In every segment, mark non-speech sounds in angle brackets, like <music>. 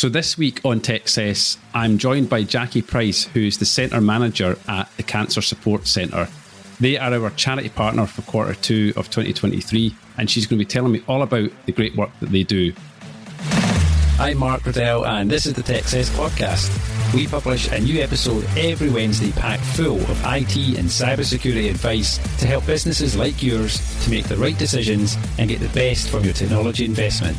So this week on Techcess, I'm joined by Jackie Price, who's the Centre Manager at the Cancer Support Centre. They are our charity partner for quarter two of 2023, and she's going to be telling me all about the great work that they do. I'm Mark Riddell, and this is the Techcess podcast. We publish a new episode every Wednesday packed full of IT and cybersecurity advice to help businesses like yours to make the right decisions and get the best from your technology investment.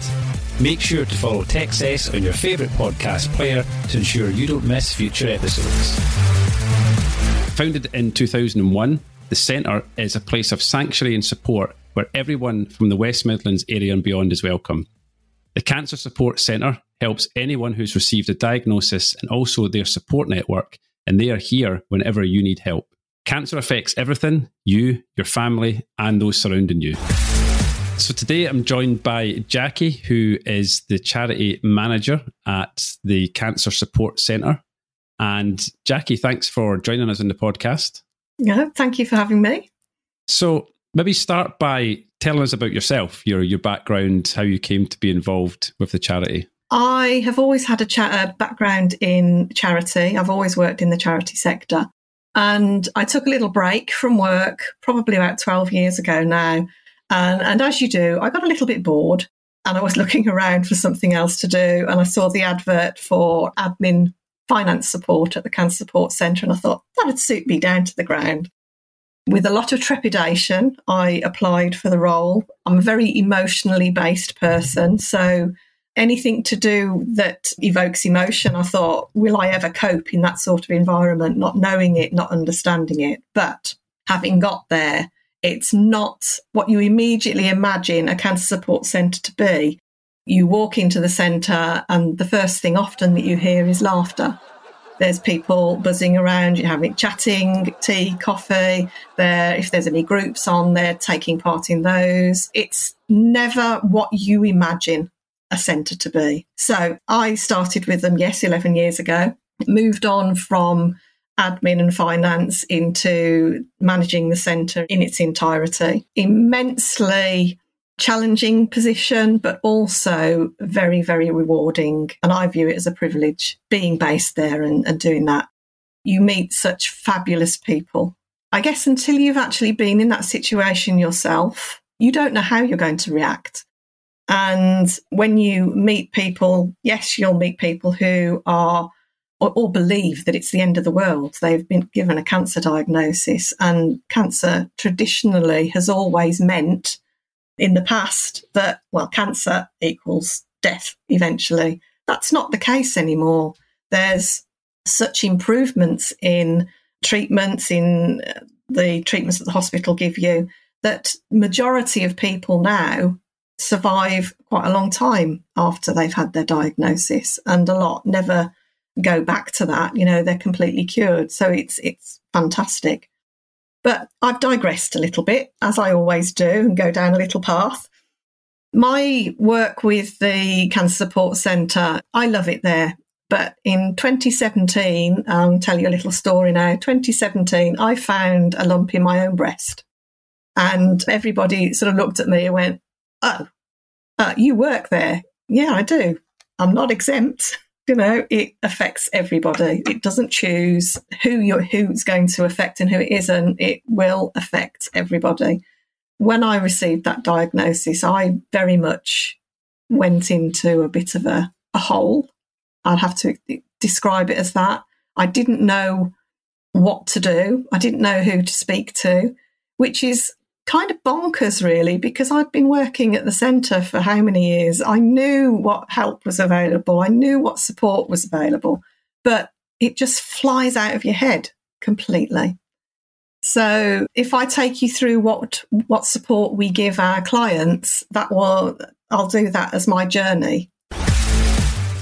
Make sure to follow Techcess on your favourite podcast player to ensure you don't miss future episodes. Founded in 2001, the Centre is a place of sanctuary and support where everyone from the West Midlands area and beyond is welcome. The Cancer Support Centre helps anyone who's received a diagnosis and also their support network, and they are here whenever you need help. Cancer affects everything you, your family, and those surrounding you. So today I'm joined by Jackie, who is the charity manager at the Cancer Support Centre. And Jackie, thanks for joining us on the podcast. Yeah, thank you for having me. So maybe start by telling us about yourself, your your background, how you came to be involved with the charity. I have always had a, cha- a background in charity. I've always worked in the charity sector. And I took a little break from work probably about 12 years ago now and, and as you do, I got a little bit bored and I was <laughs> looking around for something else to do. And I saw the advert for admin finance support at the Cancer Support Centre. And I thought that'd suit me down to the ground. With a lot of trepidation, I applied for the role. I'm a very emotionally based person. So anything to do that evokes emotion, I thought, will I ever cope in that sort of environment, not knowing it, not understanding it? But having got there, it's not what you immediately imagine a cancer support centre to be. You walk into the centre, and the first thing often that you hear is laughter. There's people buzzing around, you're having chatting, tea, coffee. There, if there's any groups on, they're taking part in those. It's never what you imagine a centre to be. So I started with them, yes, 11 years ago, moved on from admin and finance into managing the centre in its entirety. Immensely challenging position, but also very, very rewarding. And I view it as a privilege being based there and, and doing that. You meet such fabulous people. I guess until you've actually been in that situation yourself, you don't know how you're going to react. And when you meet people, yes, you'll meet people who are or, or, believe that it's the end of the world. They've been given a cancer diagnosis, and cancer traditionally has always meant in the past that, well, cancer equals death eventually. That's not the case anymore. There's such improvements in treatments, in uh, the treatments that the hospital give you, that majority of people now survive quite a long time after they've had their diagnosis, and a lot never go back to that. You know, they're completely cured. So it's it's fantastic. But I've digressed a little bit, as I always do, and go down a little path. My work with the Cancer Support Centre, I love it there. But in 2017, I'll tell you a little story now. 2017, I found a lump in my own breast. And everybody sort of looked at me and went, Oh, uh, you work there? Yeah, I do. I'm not exempt <laughs> you know, it affects everybody. It doesn't choose who you're, who's going to affect and who it isn't. It will affect everybody. When I received that diagnosis, I very much went into a bit of a, a hole. I'd have to describe it as that. I didn't know what to do. I didn't know who to speak to, which is kind of bonkers, really, because I'd been working at the centre for how many years? I knew what help was available, I knew what support was available, but it just flies out of your head completely. So if I take you through what what support we give our clients, that will I'll do that as my journey.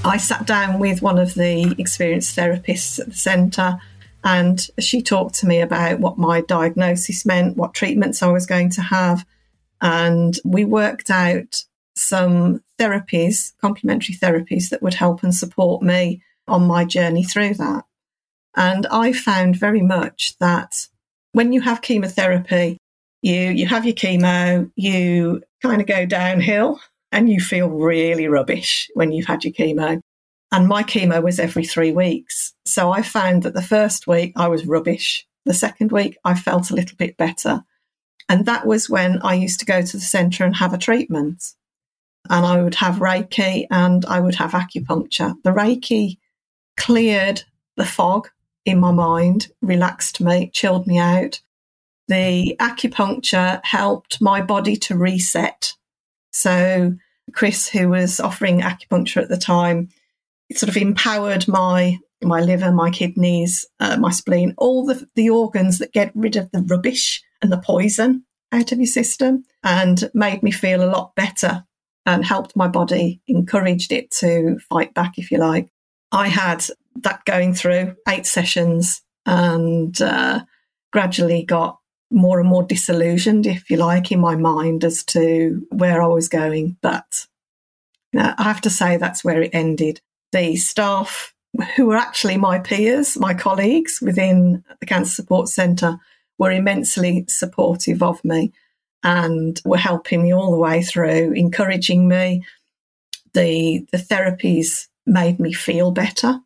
I sat down with one of the experienced therapists at the centre and she talked to me about what my diagnosis meant, what treatments I was going to have. And we worked out some therapies, complementary therapies that would help and support me on my journey through that. And I found very much that when you have chemotherapy, you, you have your chemo, you kind of go downhill and you feel really rubbish when you've had your chemo. And my chemo was every three weeks. So I found that the first week I was rubbish. The second week I felt a little bit better. And that was when I used to go to the centre and have a treatment. And I would have Reiki and I would have acupuncture. The Reiki cleared the fog in my mind, relaxed me, chilled me out. The acupuncture helped my body to reset. So, Chris, who was offering acupuncture at the time, it sort of empowered my my liver, my kidneys, uh, my spleen, all the, the organs that get rid of the rubbish and the poison out of your system and made me feel a lot better and helped my body, encouraged it to fight back, if you like. I had that going through eight sessions and uh, gradually got more and more disillusioned, if you like, in my mind as to where I was going. But I have to say that's where it ended. The staff, who were actually my peers, my colleagues within the Cancer Support Centre, were immensely supportive of me and were helping me all the way through, encouraging me. The the therapies made me feel better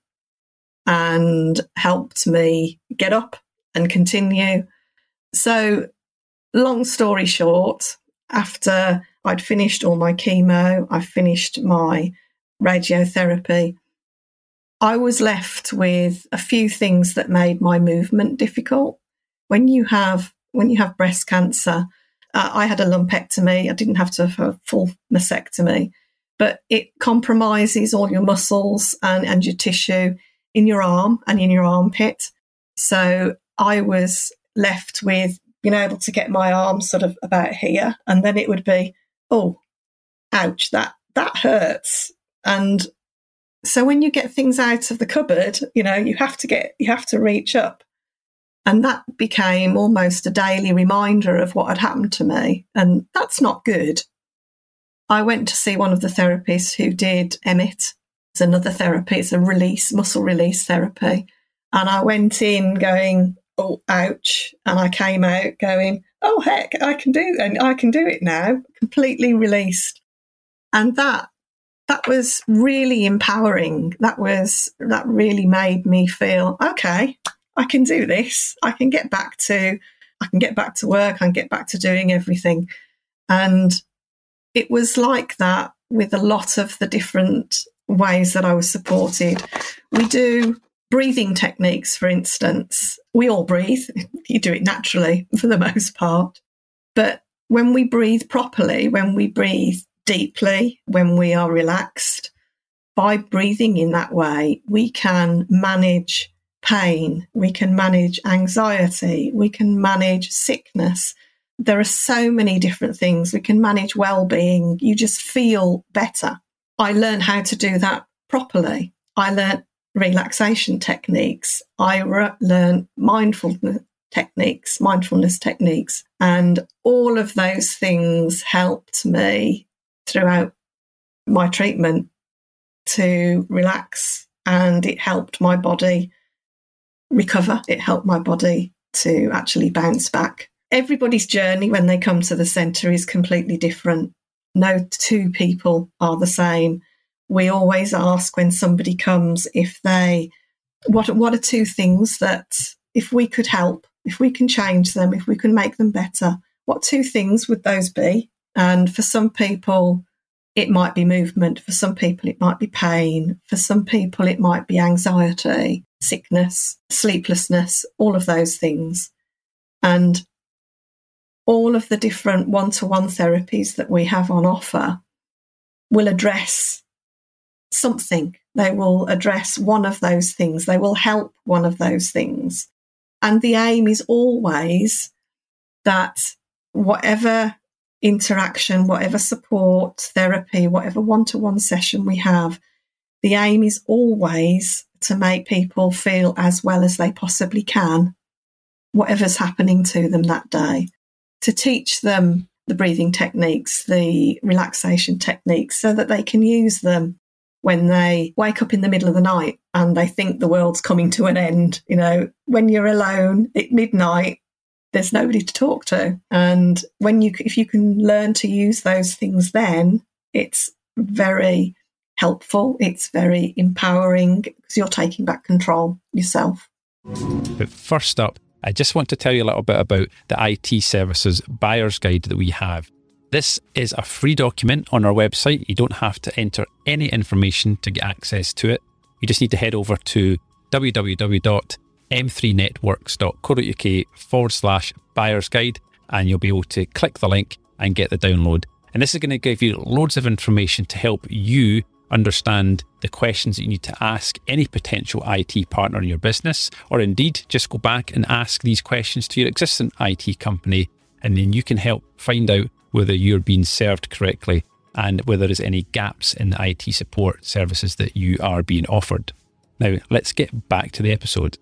and helped me get up and continue. So, long story short, after I'd finished all my chemo, I finished my radiotherapy, I was left with a few things that made my movement difficult. When you have when you have breast cancer, uh, I had a lumpectomy. I didn't have to have a full mastectomy, but it compromises all your muscles and, and your tissue in your arm and in your armpit. So I was left with being able to get my arm sort of about here, and then it would be, oh, ouch, that that hurts. And so when you get things out of the cupboard, you know, you have to get you have to reach up. And that became almost a daily reminder of what had happened to me. And that's not good. I went to see one of the therapists who did EMMETT, it's another therapy. It's a release, muscle release therapy. And I went in going, oh, ouch. And I came out going, oh, heck, I can do and I can do it now, completely released. And that, that was really empowering. That was, that really made me feel, okay, I can do this. I can get back to, I can get back to work. I can get back to doing everything. And it was like that with a lot of the different ways that I was supported. We do breathing techniques, for instance. We all breathe, <laughs> you do it naturally for the most part. But when we breathe properly, when we breathe deeply, when we are relaxed, by breathing in that way, we can manage pain, we can manage anxiety, we can manage sickness. There are so many different things. We can manage well being. You just feel better. I learned how to do that properly. I learned relaxation techniques. I re- learned mindfulness techniques, mindfulness techniques, and all of those things helped me throughout my treatment to relax and it helped my body recover. It helped my body to actually bounce back. Everybody's journey when they come to the centre is completely different no two people are the same. We always ask when somebody comes if they, what, what are two things that if we could help, if we can change them, if we can make them better, what two things would those be? And for some people, it might be movement. For some people, it might be pain. For some people, it might be anxiety, sickness, sleeplessness, all of those things. And all of the different one to one therapies that we have on offer will address something. They will address one of those things. They will help one of those things. And the aim is always that whatever interaction, whatever support, therapy, whatever one to one session we have, the aim is always to make people feel as well as they possibly can, whatever's happening to them that day to teach them the breathing techniques, the relaxation techniques, so that they can use them when they wake up in the middle of the night and they think the world's coming to an end. You know, when you're alone at midnight, there's nobody to talk to. And when you, if you can learn to use those things, then it's very helpful. It's very empowering because you're taking back control yourself. But first up, I just want to tell you a little bit about the IT services buyer's guide that we have. This is a free document on our website. You don't have to enter any information to get access to it. You just need to head over to www.m3networks.co.uk forward slash buyer's guide and you'll be able to click the link and get the download. And this is going to give you loads of information to help you understand the questions that you need to ask any potential IT partner in your business, or indeed just go back and ask these questions to your existing IT company, and then you can help find out whether you're being served correctly and whether there's any gaps in the IT support services that you are being offered. Now, let's get back to the episode.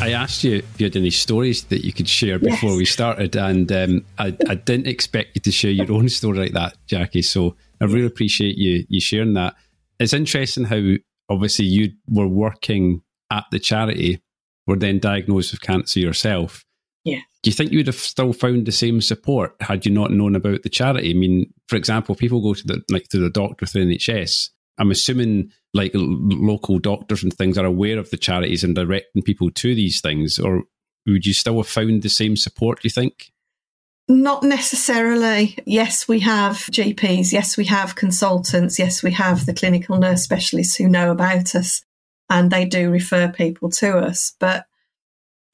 I asked you if you had any stories that you could share before yes. we started, and um, I, I, didn't expect you to share your own story like that, Jackie. So I really appreciate you you sharing that. It's interesting how obviously you were working at the charity, were then diagnosed with cancer yourself. Yeah. Do you think you would have still found the same support had you not known about the charity? I mean, for example, people go to the like to the doctor through the NHS. I'm assuming like local doctors and things are aware of the charities and directing people to these things, or would you still have found the same support? Do you think? Not necessarily. Yes, we have GPs. Yes, we have consultants. Yes, we have the clinical nurse specialists who know about us and they do refer people to us. But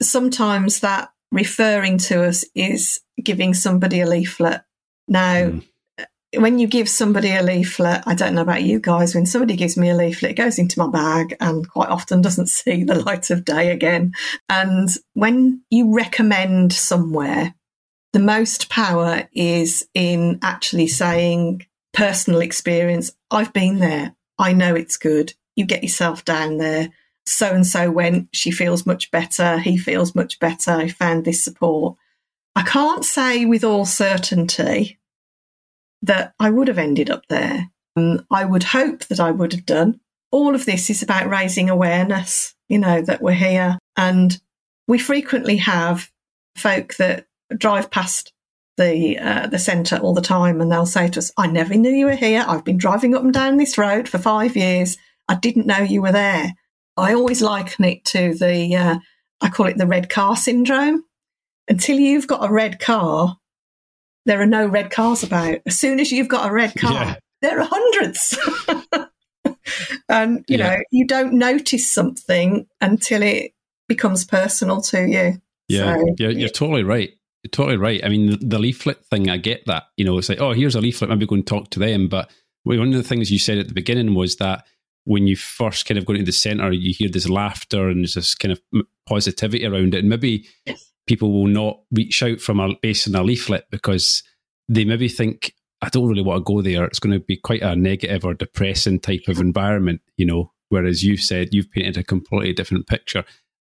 sometimes that referring to us is giving somebody a leaflet. Now, mm when you give somebody a leaflet, I don't know about you guys, when somebody gives me a leaflet, it goes into my bag and quite often doesn't <laughs> see the light of day again. And when you recommend somewhere, the most power is in actually saying personal experience. I've been there. I know it's good. You get yourself down there. So and so went. She feels much better. He feels much better. I found this support. I can't say with all certainty that I would have ended up there. I would hope that I would have done. All of this is about raising awareness, you know, that we're here. And we frequently have folk that drive past the uh, the centre all the time and they'll say to us, I never knew you were here. I've been driving up and down this road for five years. I didn't know you were there. I always liken it to the, uh, I call it the red car syndrome. Until you've got a red car, there are no red cars about. As soon as you've got a red car, yeah. there are hundreds. <laughs> and, you yeah. know, you don't notice something until it becomes personal to you. Yeah, so, you're, you're totally right. You're totally right. I mean, the, the, leaflet thing, I get that. You know, it's like, oh, here's a leaflet, maybe go and talk to them. But one of the things you said at the beginning was that when you first kind of go into the centre, you hear this laughter and there's this kind of positivity around it. And maybe yes people will not reach out from a based on a leaflet because they maybe think I don't really want to go there. It's going to be quite a negative or depressing type of environment, you know. Whereas you've said you've painted a completely different picture.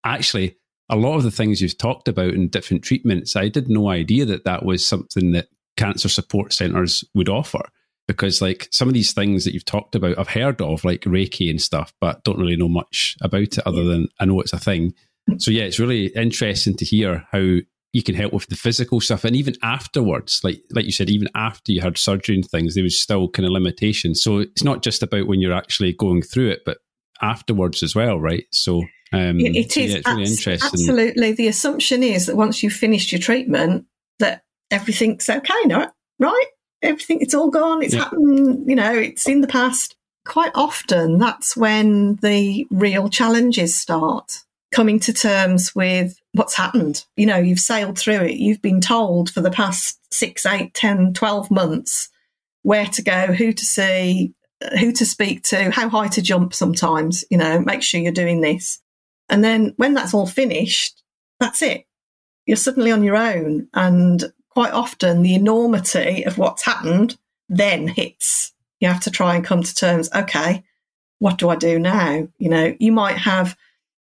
Actually, a lot of the things you've talked about in different treatments, I did no idea that that was something that cancer support centres would offer. Because, like, some of these things that you've talked about, I've heard of, like Reiki and stuff, but don't really know much about it other than I know it's a thing. So yeah, it's really interesting to hear how you can help with the physical stuff, and even afterwards, like like you said, even after you had surgery and things, there was still kind of limitations. So it's not just about when you're actually going through it, but afterwards as well, right? So um, it, is yeah, it's really interesting. Absolutely, the assumption is that once you've finished your treatment, that everything's okay, no, right? Everything, it's all gone. It's yeah. happened. You know, it's in the past. Quite often, that's when the real challenges start coming to terms with what's happened. You know, you've sailed through it. You've been told for the past six, eight, ten, twelve months where to go, who to see, uh, who to speak to, how high to jump sometimes, you know, make sure you're doing this. And then when that's all finished, that's it. You're suddenly on your own. And quite often the enormity of what's happened then hits. You have to try and come to terms, okay, what do I do now? You know, you might have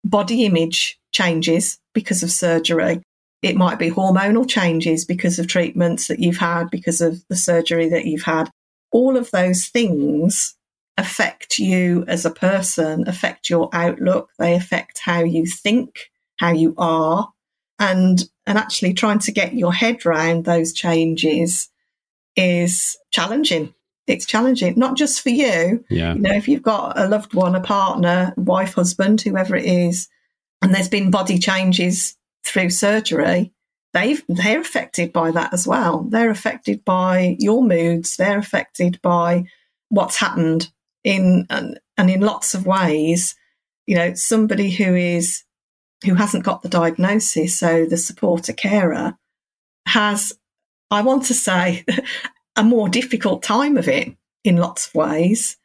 body image changes because of surgery. It might be hormonal changes because of treatments that you've had, because of the surgery that you've had. All of those things affect you as a person, affect your outlook, they affect how you think, how you are, and and actually trying to get your head around those changes is challenging. It's challenging, not just for you. Yeah. You know, if you've got a loved one, a partner, wife, husband, whoever it is, and there's been body changes through surgery, they've they're affected by that as well. They're affected by your moods. They're affected by what's happened in and, and in lots of ways. You know, somebody who is who hasn't got the diagnosis, so the supporter carer has, I want to say, <laughs> a more difficult time of it in lots of ways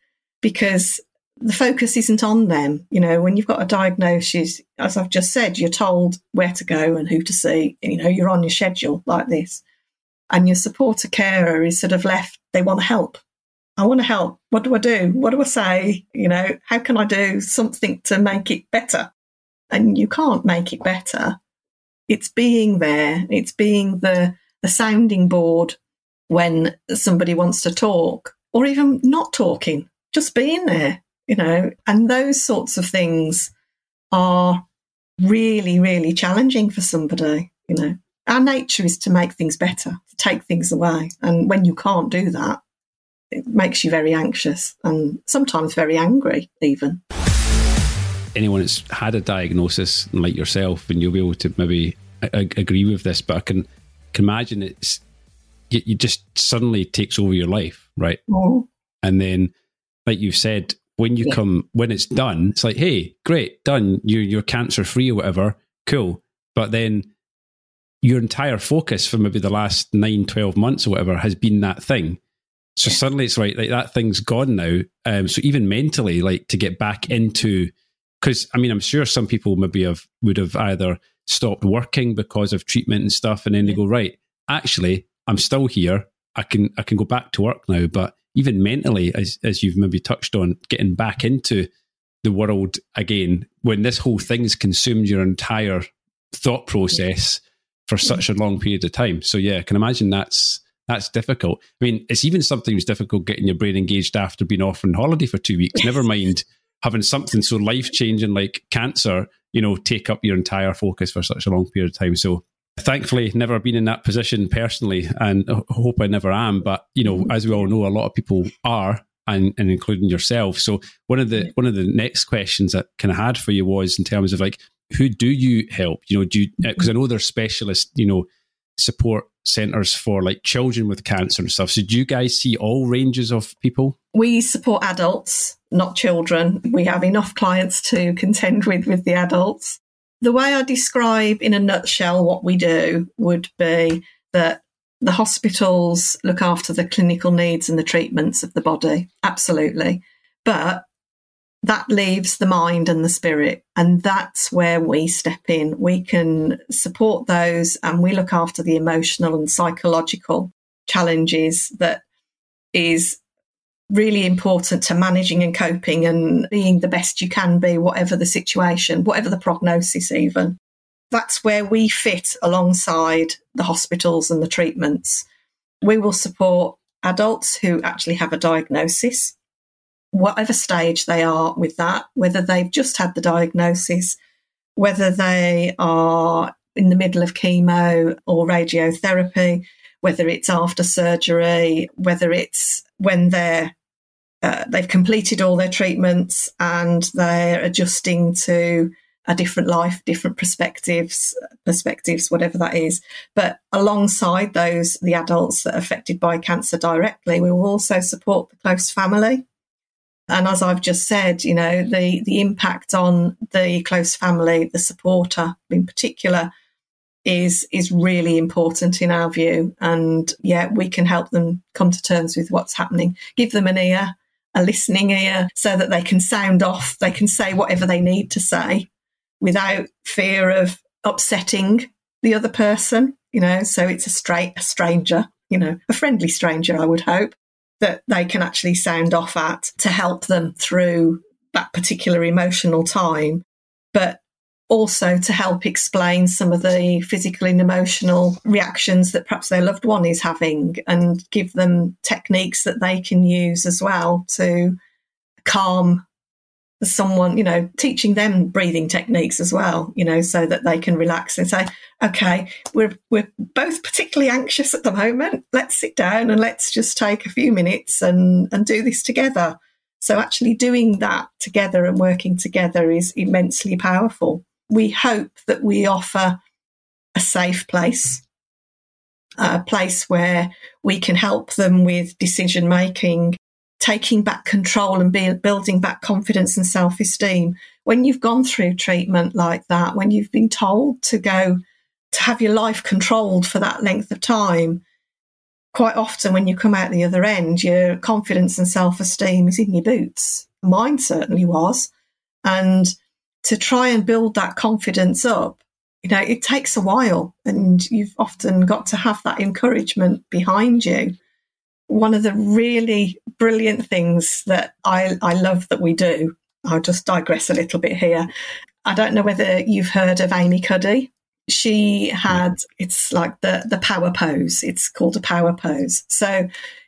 because the focus isn't on them. You know, when you've got a diagnosis, as I've just said, you're told where to go and who to see. You know, you're on your schedule like this. And your supporter carer is sort of left, they want to help. I want to help. What do I do? What do I say? You know, how can I do something to make it better? And you can't make it better. It's being there. It's being the, the sounding board when somebody wants to talk or even not talking, just being there you know, and those sorts of things are really, really challenging for somebody, you know. Our nature is to make things better, to take things away. And when you can't do that, it makes you very anxious and sometimes very angry, even. Anyone that's had a diagnosis like yourself, and you'll be able to maybe agree with this, but I can, can imagine it's you, just suddenly takes over your life, right? Mm. And then, like you've said, when you yeah. come when it's done it's like hey great done you're, you're cancer free or whatever cool but then your entire focus for maybe the last 9 12 months or whatever has been that thing so yeah. suddenly it's like, like that thing's gone now um, so even mentally like to get back into because i mean i'm sure some people maybe have would have either stopped working because of treatment and stuff and then they go right actually i'm still here i can i can go back to work now but even mentally, as as you've maybe touched on, getting back into the world again when this whole thing's consumed your entire thought process for such a long period of time. So yeah, I can imagine that's that's difficult. I mean, it's even sometimes difficult getting your brain engaged after being off on holiday for two weeks. Never mind having something so life changing like cancer, you know, take up your entire focus for such a long period of time. So thankfully never been in that position personally and hope I never am. But, you know, as we all know, a lot of people are and, and including yourself. So one of the one of the next questions that kind of had for you was in terms of like who do you help? You know, do you mm-hmm. because I know there's specialist, you know, support centers for like children with cancer and stuff. So do you guys see all ranges of people? We support adults, not children. We have enough clients to contend with with the adults. The way I describe in a nutshell what we do would be that the hospitals look after the clinical needs and the treatments of the body, absolutely. But that leaves the mind and the spirit. And that's where we step in. We can support those and we look after the emotional and psychological challenges that is really important to managing and coping and being the best you can be, whatever the situation, whatever the prognosis, even. That's where we fit alongside the hospitals and the treatments. We will support adults who actually have a diagnosis, whatever stage they are with that, whether they've just had the diagnosis, whether they are in the middle of chemo or radiotherapy, whether it's after surgery, whether it's when they're uh, they've completed all their treatments and they're adjusting to a different life, different perspectives, perspectives, whatever that is. But alongside those, the adults that are affected by cancer directly, we will also support the close family. And as I've just said, you know, the, the impact on the close family, the supporter in particular, is is really important in our view. And yeah, we can help them come to terms with what's happening, give them an ear, a listening ear, so that they can sound off, they can say whatever they need to say without fear of upsetting the other person. You know, so it's a straight a stranger, you know, a friendly stranger, I would hope, that they can actually sound off at to help them through that particular emotional time. But also to help explain some of the physical and emotional reactions that perhaps their loved one is having and give them techniques that they can use as well to calm someone, you know, teaching them breathing techniques as well, you know, so that they can relax and say, okay, we're, we're both particularly anxious at the moment. Let's sit down and let's just take a few minutes and, and do this together. So actually doing that together and working together is immensely powerful. We hope that we offer a safe place, a place where we can help them with decision making, taking back control and be, building back confidence and self esteem. When you've gone through treatment like that, when you've been told to go to have your life controlled for that length of time, quite often when you come out the other end, your confidence and self esteem is in your boots. Mine certainly was. And to try and build that confidence up, you know, it takes a while and you've often got to have that encouragement behind you one of the really brilliant things that I, I love that we do, I'll just digress a little bit here. I don't know whether you've heard of Amy Cuddy. She had, it's like the, the power pose. It's called a power pose. So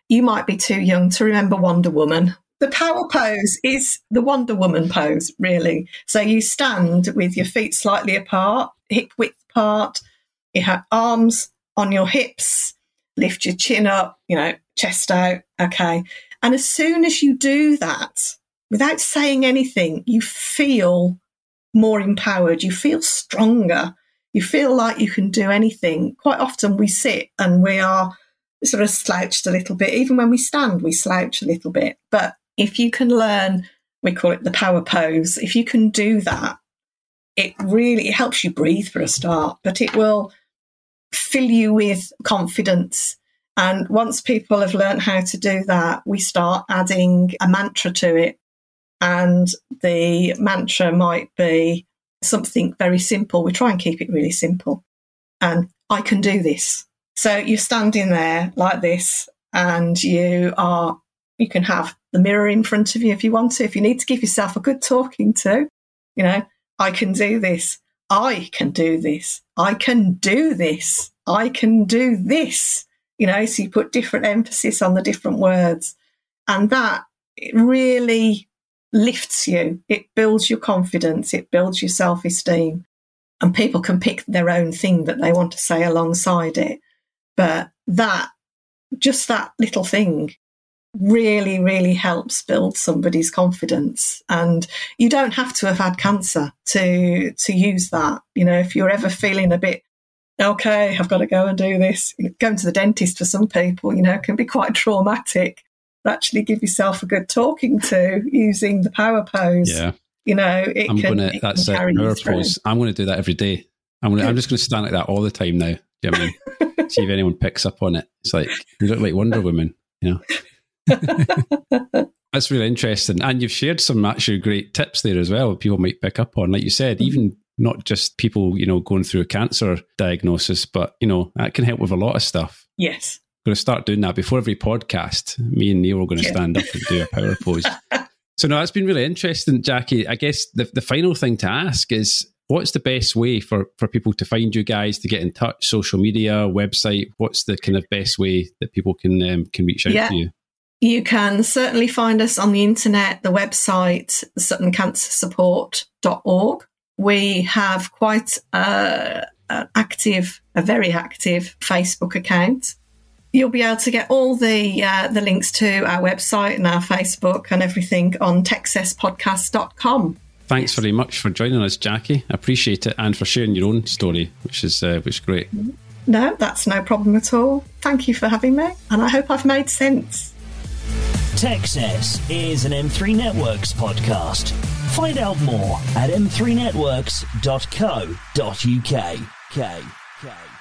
you might be too young to remember Wonder Woman. The power pose is the Wonder Woman pose, really. So you stand with your feet slightly apart, hip width apart, you have arms on your hips, lift your chin up, you know, chest out. Okay. And as soon as you do that, without saying anything, you feel more empowered. You feel stronger. You feel like you can do anything. Quite often we sit and we are sort of slouched a little bit. Even when we stand, we slouch a little bit. But if you can learn, we call it the power pose, if you can do that, it really it helps you breathe for a start, but it will fill you with confidence. And once people have learned how to do that, we start adding a mantra to it. And the mantra might be something very simple. We try and keep it really simple. And I can do this. So you're standing there like this and you are, you can have the mirror in front of you if you want to. If you need to give yourself a good talking to, you know, I can do this. I can do this. I can do this. I can do this. You know, so you put different emphasis on the different words. And that it really lifts you. It builds your confidence. It builds your self esteem. And people can pick their own thing that they want to say alongside it. But that, just that little thing really, really helps build somebody's confidence. And you don't have to have had cancer to, to use that. You know, if you're ever feeling a bit, okay, I've got to go and do this, going to the dentist for some people, you know, can be quite traumatic. But actually give yourself a good talking to using the power pose. Yeah. You know, it I'm can, gonna, it that's can carry power pose. I'm going to do that every day. I'm, gonna, I'm just going to stand like that all the time now. Do you know what I mean? <laughs> See if anyone picks up on it. It's like, you look like Wonder Woman, you know? <laughs> That's really interesting. And you've shared some actually great tips there as well, people might pick up on. Like you said, even not just people, you know, going through a cancer diagnosis, but, you know, that can help with a lot of stuff. Yes. I'm going to start doing that before every podcast. Me and Neil are going to Yeah. stand up and do a power pose. <laughs> So, no, that's been really interesting, Jackie. I guess the, the final thing to ask is what's the best way for, for people to find you guys, to get in touch, social media, website? What's the kind of best way that people can um, can reach out Yeah. to you? You can certainly find us on the internet, the website, suttoncancersupport.org. We have quite a, an active, a very active Facebook account. You'll be able to get all the uh, the links to our website and our Facebook and everything on techcesspodcast.com. Thanks very much for joining us, Jackie. I appreciate it, and for sharing your own story, which is uh, which is great. No, that's no problem at all. Thank you for having me, and I hope I've made sense. Techcess is an M3 Networks podcast. Find out more at m3networks.co.uk. K, K.